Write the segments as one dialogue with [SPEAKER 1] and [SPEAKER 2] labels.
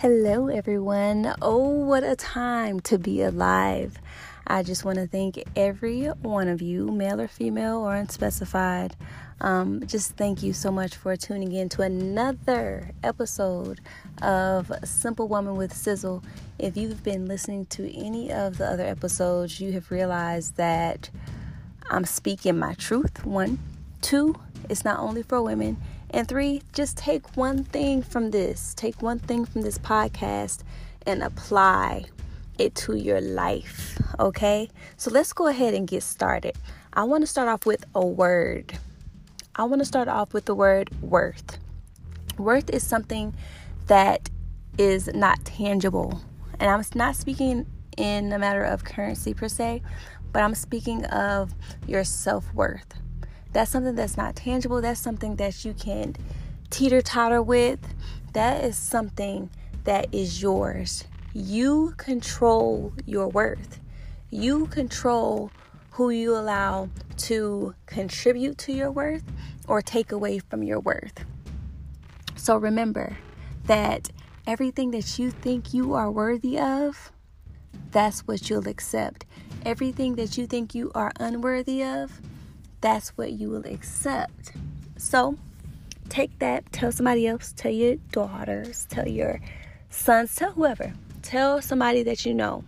[SPEAKER 1] Hello, everyone. Oh, what a time to be alive. I just want to thank every one of you, male or female or unspecified. Um, just thank you so much for tuning in to another episode of Simple Woman with Sizzle. If you've been listening to any of the other episodes, you have realized that I'm speaking my truth. One, two, it's not only for women and three, just take one thing from this, take one thing from this podcast and apply it to your life. Okay, so let's go ahead and get started. I want to start off with a word. I want to start off with the word worth. Worth is something that is not tangible, and I'm not speaking in a matter of currency per se, but I'm speaking of your self worth. That's something that's not tangible. That's something that you can teeter totter with. That is something that is yours. You control your worth. You control who you allow to contribute to your worth or take away from your worth. So remember that everything that you think you are worthy of, that's what you'll accept. Everything that you think you are unworthy of, that's what you will accept. So take that, tell somebody else, tell your daughters, tell your sons, tell whoever, tell somebody that you know.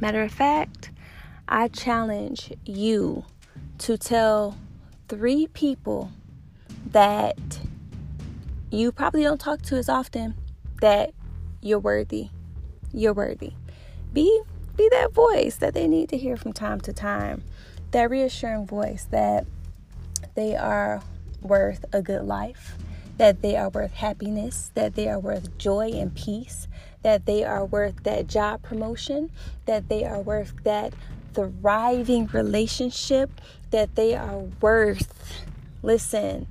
[SPEAKER 1] Matter of fact, I challenge you to tell three people that you probably don't talk to as often that you're worthy. You're worthy. Be be that voice that they need to hear from time to time that reassuring voice that they are worth a good life, that they are worth happiness, that they are worth joy and peace, that they are worth that job promotion, that they are worth that thriving relationship, that they are worth, listen,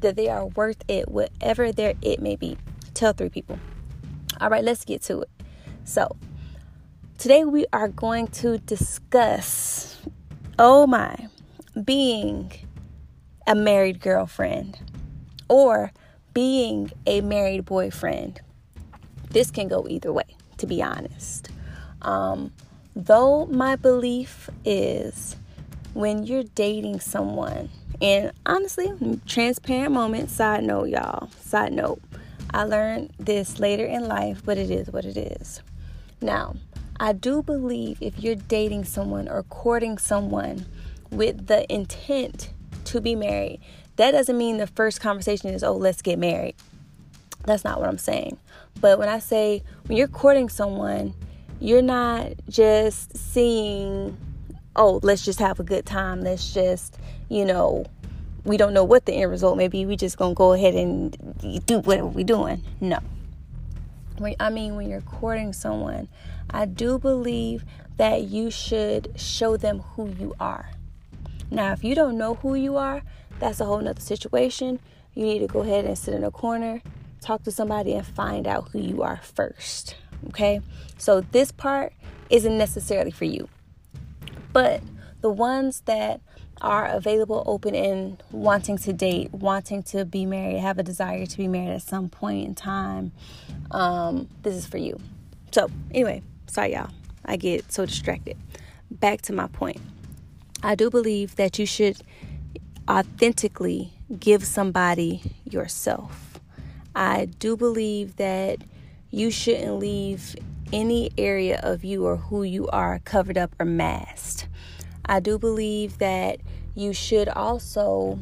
[SPEAKER 1] that they are worth it, whatever their it may be. Tell three people. All right, let's get to it. So, today we are going to discuss oh my, being a married girlfriend or being a married boyfriend. This can go either way, to be honest. Um, though my belief is when you're dating someone, and honestly, transparent moment, side note, y'all, side note, I learned this later in life, but it is what it is. Now, I do believe if you're dating someone or courting someone with the intent to be married, that doesn't mean the first conversation is, oh, let's get married. That's not what I'm saying. But when I say when you're courting someone, you're not just seeing, oh, let's just have a good time. Let's just, you know, we don't know what the end result may be. We just gonna go ahead and do whatever we're doing. No. I mean, when you're courting someone, I do believe that you should show them who you are. Now, if you don't know who you are, that's a whole nother situation. You need to go ahead and sit in a corner, talk to somebody, and find out who you are first. Okay? So, this part isn't necessarily for you. But the ones that are available, open, and wanting to date, wanting to be married, have a desire to be married at some point in time, um, this is for you. So, anyway, sorry, y'all. I get so distracted. Back to my point. I do believe that you should authentically give somebody yourself. I do believe that you shouldn't leave any area of you or who you are covered up or masked. I do believe that you should also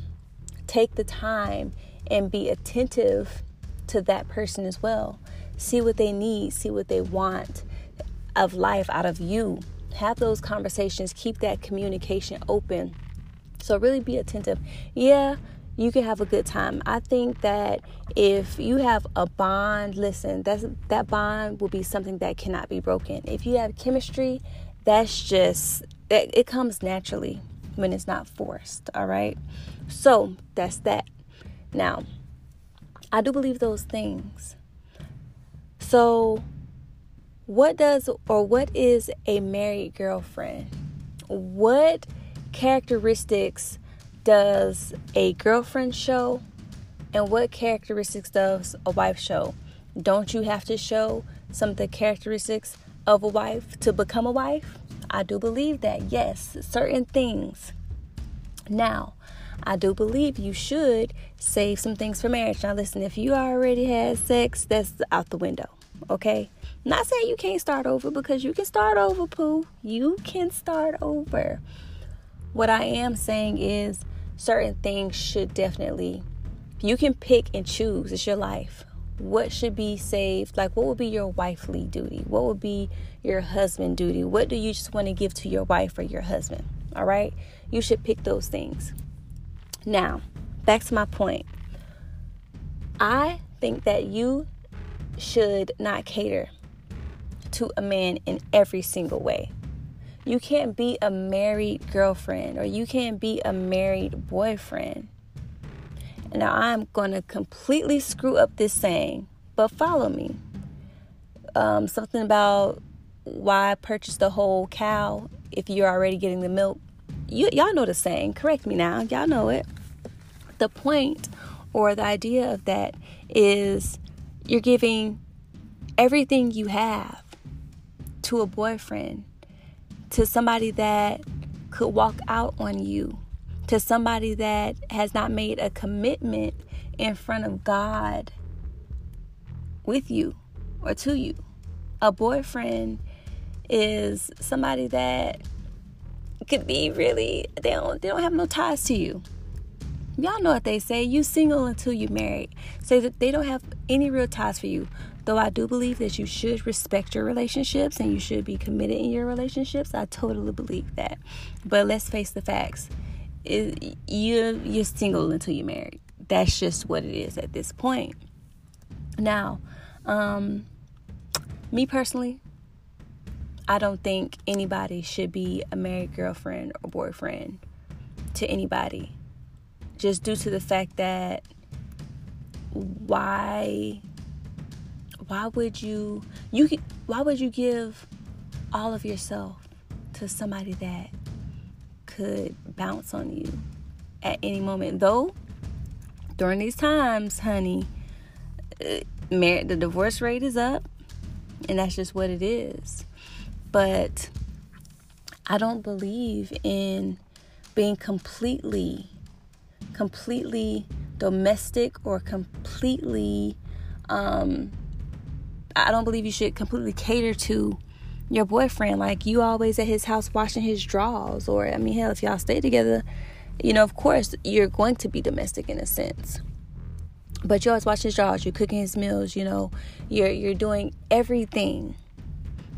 [SPEAKER 1] take the time and be attentive to that person as well. See what they need, see what they want of life out of you. Have those conversations, keep that communication open. So, really be attentive. Yeah, you can have a good time. I think that if you have a bond, listen, that's that bond will be something that cannot be broken. If you have chemistry, that's just that it comes naturally when it's not forced, all right? So, that's that. Now, I do believe those things. So, what does or what is a married girlfriend? What characteristics does a girlfriend show and what characteristics does a wife show? Don't you have to show some of the characteristics of a wife to become a wife? I do believe that, yes, certain things. Now, I do believe you should save some things for marriage. Now, listen, if you already had sex, that's out the window, okay? Not saying you can't start over because you can start over, Pooh. You can start over. What I am saying is certain things should definitely, you can pick and choose. It's your life. What should be saved? Like, what would be your wifely duty? What would be your husband duty? What do you just want to give to your wife or your husband? All right? You should pick those things. Now, back to my point. I think that you should not cater to a man in every single way. You can't be a married girlfriend or you can't be a married boyfriend. Now, I'm going to completely screw up this saying, but follow me. Um, something about why purchase the whole cow if you're already getting the milk. You, y'all know the saying. Correct me now. Y'all know it. The point or the idea of that is you're giving everything you have to a boyfriend, to somebody that could walk out on you, to somebody that has not made a commitment in front of God with you or to you. A boyfriend is somebody that could be really they don't they don't have no ties to you. Y'all know what they say, you single until you married. Say that they don't have any real ties for you. Though I do believe that you should respect your relationships and you should be committed in your relationships. I totally believe that. But let's face the facts. It, you you're single until you're married. That's just what it is at this point. Now, um, me personally, I don't think anybody should be a married girlfriend or boyfriend to anybody just due to the fact that why why would you you why would you give all of yourself to somebody that could bounce on you at any moment. Though during these times honey uh, the divorce rate is up and that's just what it is. But i don't believe in being completely completely domestic or completely um I don't believe you should completely cater to your boyfriend like you always at his house washing his drawers or I mean hell if y'all stay together you know of course you're going to be domestic in a sense but you're always watching his drawers you're cooking his meals you know you're you're doing everything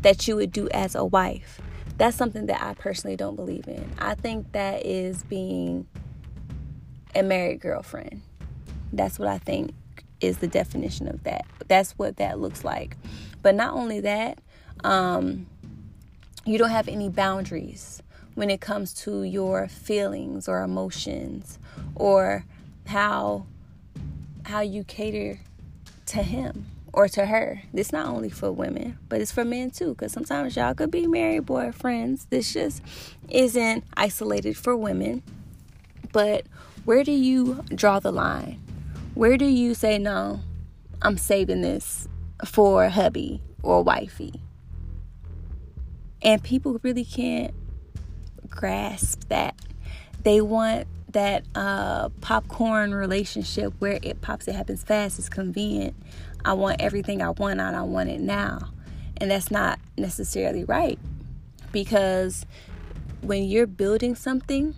[SPEAKER 1] that you would do as a wife that's something that I personally don't believe in I think that is being a married girlfriend. That's what I think is the definition of that. That's what that looks like. But not only that, um, you don't have any boundaries when it comes to your feelings or emotions or how how you cater to him or to her. This not only for women, but it's for men too. Because sometimes y'all could be married boyfriends. This just isn't isolated for women. But where do you draw the line? Where do you say, no, I'm saving this for hubby or wifey? And people really can't grasp that. They want that uh, popcorn relationship where it pops, it happens fast, it's convenient. I want everything I want and I want it now. And that's not necessarily right because when you're building something,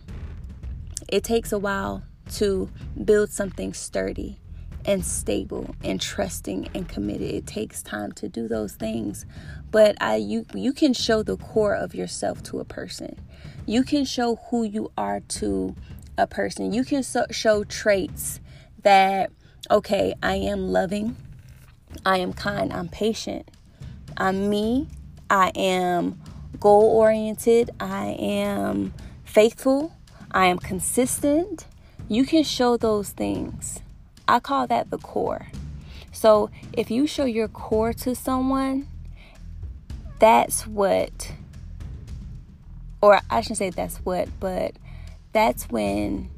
[SPEAKER 1] it takes a while to build something sturdy and stable and trusting and committed. It takes time to do those things. But I you you can show the core of yourself to a person. You can show who you are to a person. You can so, show traits that okay, I am loving, I am kind, I'm patient. I'm me. I am goal oriented. I am faithful. I am consistent. You can show those things. I call that the core. So if you show your core to someone, that's what, or I shouldn't say that's what, but that's when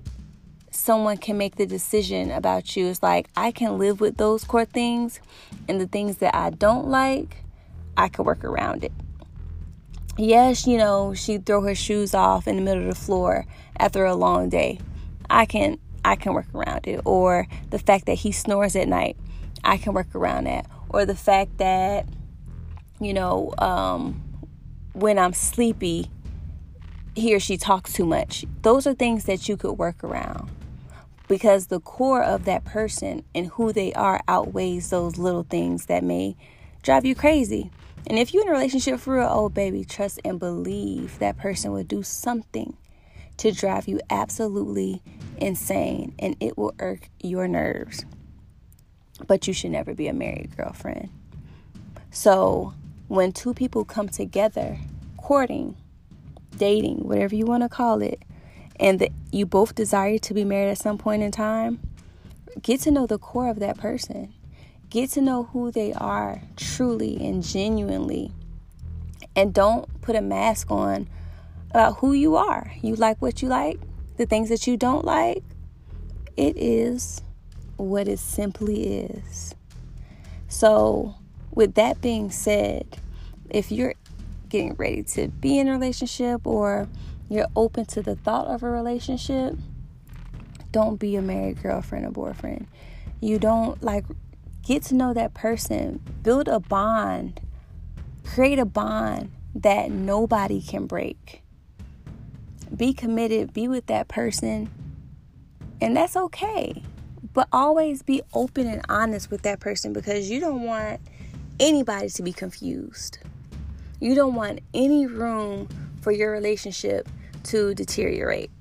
[SPEAKER 1] someone can make the decision about you. It's like I can live with those core things and the things that I don't like, I can work around it. Yes, you know, she'd throw her shoes off in the middle of the floor after a long day. I can I can work around it. Or the fact that he snores at night, I can work around that. Or the fact that, you know, um, when I'm sleepy, he or she talks too much. Those are things that you could work around because the core of that person and who they are outweighs those little things that may drive you crazy. And if you're in a relationship for real, oh baby, trust and believe that person will do something to drive you absolutely insane and it will irk your nerves. But you should never be a married girlfriend. So, when two people come together, courting, dating, whatever you want to call it, and that you both desire to be married at some point in time, get to know the core of that person. Get to know who they are truly and genuinely. And don't put a mask on about who you are. You like what you like, the things that you don't like. It is what it simply is. So, with that being said, if you're getting ready to be in a relationship or you're open to the thought of a relationship, don't be a married girlfriend or boyfriend. You don't like get to know that person, build a bond, create a bond that nobody can break. Be committed, be with that person, and that's okay. But always be open and honest with that person because you don't want anybody to be confused. You don't want any room for your relationship to deteriorate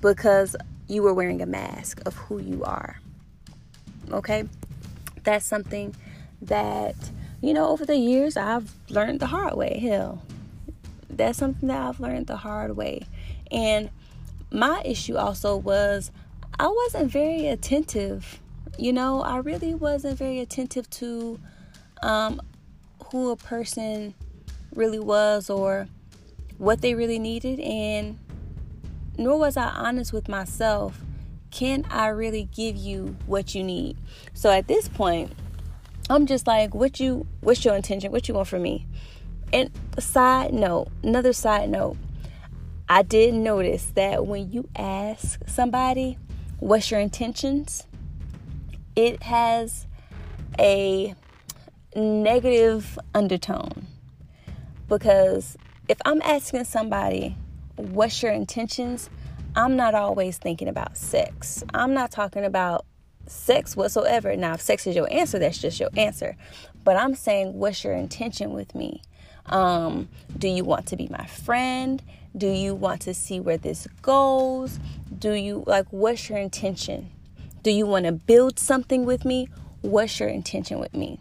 [SPEAKER 1] because you were wearing a mask of who you are. Okay? That's something that, you know, over the years I've learned the hard way. Hell, that's something that I've learned the hard way. And my issue also was I wasn't very attentive. You know, I really wasn't very attentive to um, who a person really was or what they really needed and nor was I honest with myself. Can I really give you what you need? So at this point, I'm just like, what you what's your intention? What you want from me? And side note, another side note, I did notice that when you ask somebody what's your intentions, it has a negative undertone because if I'm asking somebody, what's your intentions? I'm not always thinking about sex. I'm not talking about sex whatsoever. Now, if sex is your answer, that's just your answer. But I'm saying, what's your intention with me? Um, do you want to be my friend? Do you want to see where this goes? Do you like what's your intention? Do you want to build something with me? What's your intention with me?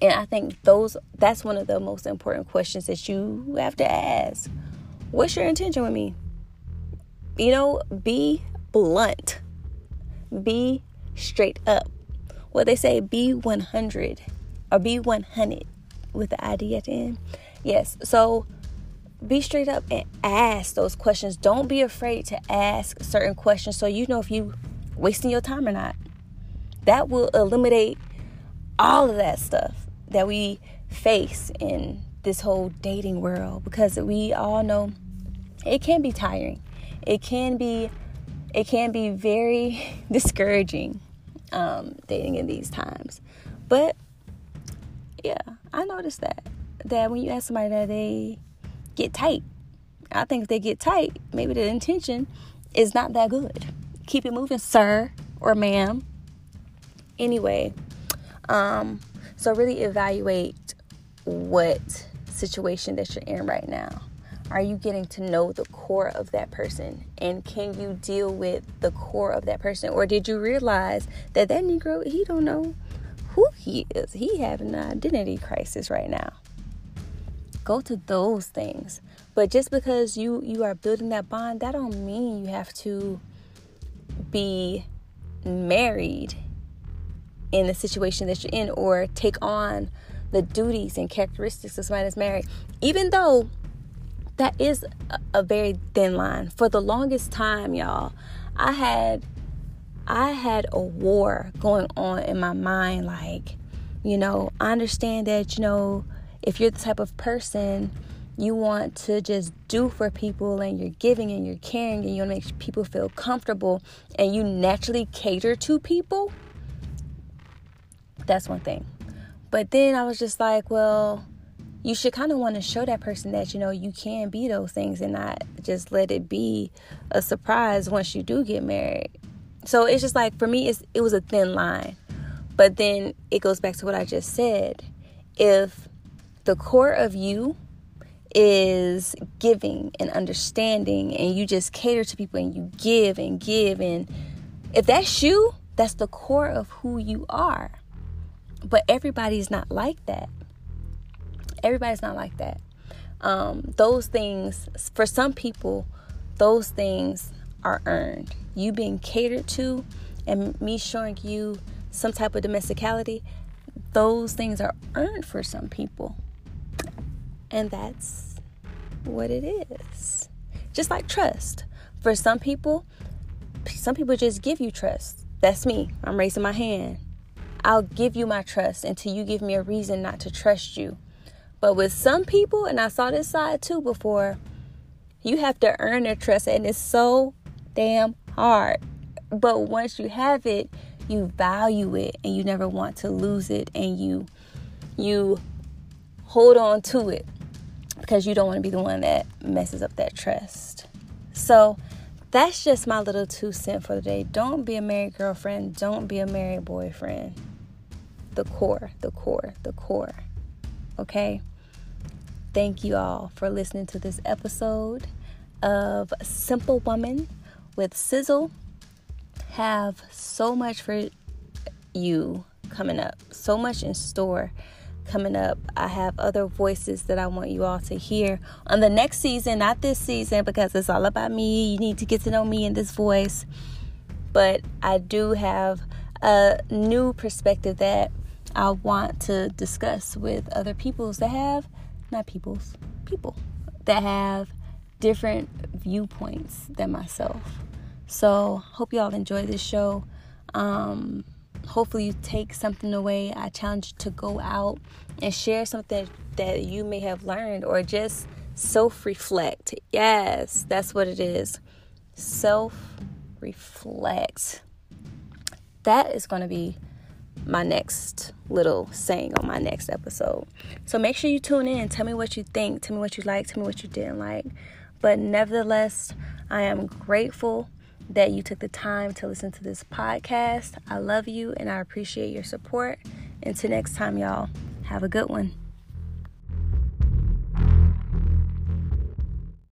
[SPEAKER 1] And I think those that's one of the most important questions that you have to ask. What's your intention with me? You know, be blunt. Be straight up. What they say, be 100 or be 100 with the ID at the end. Yes. So be straight up and ask those questions. Don't be afraid to ask certain questions so you know if you wasting your time or not. That will eliminate all of that stuff that we face in this whole dating world because we all know it can be tiring. It can be it can be very discouraging um, dating in these times. But yeah, I noticed that that when you ask somebody that they get tight, I think if they get tight, maybe the intention is not that good. Keep it moving, sir or ma'am. Anyway, um, so, really evaluate what situation that you're in right now. Are you getting to know the core of that person? And can you deal with the core of that person? Or did you realize that that Negro, he don't know who he is? He having an identity crisis right now. Go to those things. But just because you you are building that bond, that don't mean you have to be married in the situation that you're in or take on the duties and characteristics of somebody that's married. Even though that is a, a very thin line. For the longest time, y'all, I had I had a war going on in my mind like, you know, I understand that, you know, if you're the type of person you want to just do for people and you're giving and you're caring and you want to make people feel comfortable and you naturally cater to people, that's one thing. But then I was just like, well, you should kind of want to show that person that you know you can be those things and not just let it be a surprise once you do get married. So it's just like for me, it's, it was a thin line. But then it goes back to what I just said. If the core of you is giving and understanding and you just cater to people and you give and give and if that's you that's the core of who you are but everybody's not like that everybody's not like that um, those things for some people those things are earned you being catered to and me showing you some type of domesticality those things are earned for some people and that's what it is. Just like trust. For some people, some people just give you trust. That's me. I'm raising my hand. I'll give you my trust until you give me a reason not to trust you. But with some people, and I saw this side too before, you have to earn their trust, and it's so damn hard. But once you have it, you value it and you never want to lose it and you you hold on to it because you don't want to be the one that messes up that trust. So that's just my little two cent for the day. Don't be a married girlfriend. Don't be a married boyfriend. The core, the core, the core. Okay? Thank you all for listening to this episode of Simple Woman with Sizzle. Have so much for you coming up, so much in store coming up. I have other voices that I want you all to hear on the next season, not this season because it's all about me. You need to get to know me in this voice. But I do have a new perspective that I want to discuss with other peoples that have, not peoples, people that have different viewpoints than myself. So, hope y'all enjoy this show. Um, hopefully you take something away. I challenge you to go out and share something that you may have learned or just self reflect. Yes, that's what it is. Self reflect. That is going to be my next little saying on my next episode. So make sure you tune in. Tell me what you think. Tell me what you like. Tell me what you didn't like. But nevertheless, I am grateful that you took the time to listen to this podcast. I love you and I appreciate your support. Until next time, y'all, have a good one.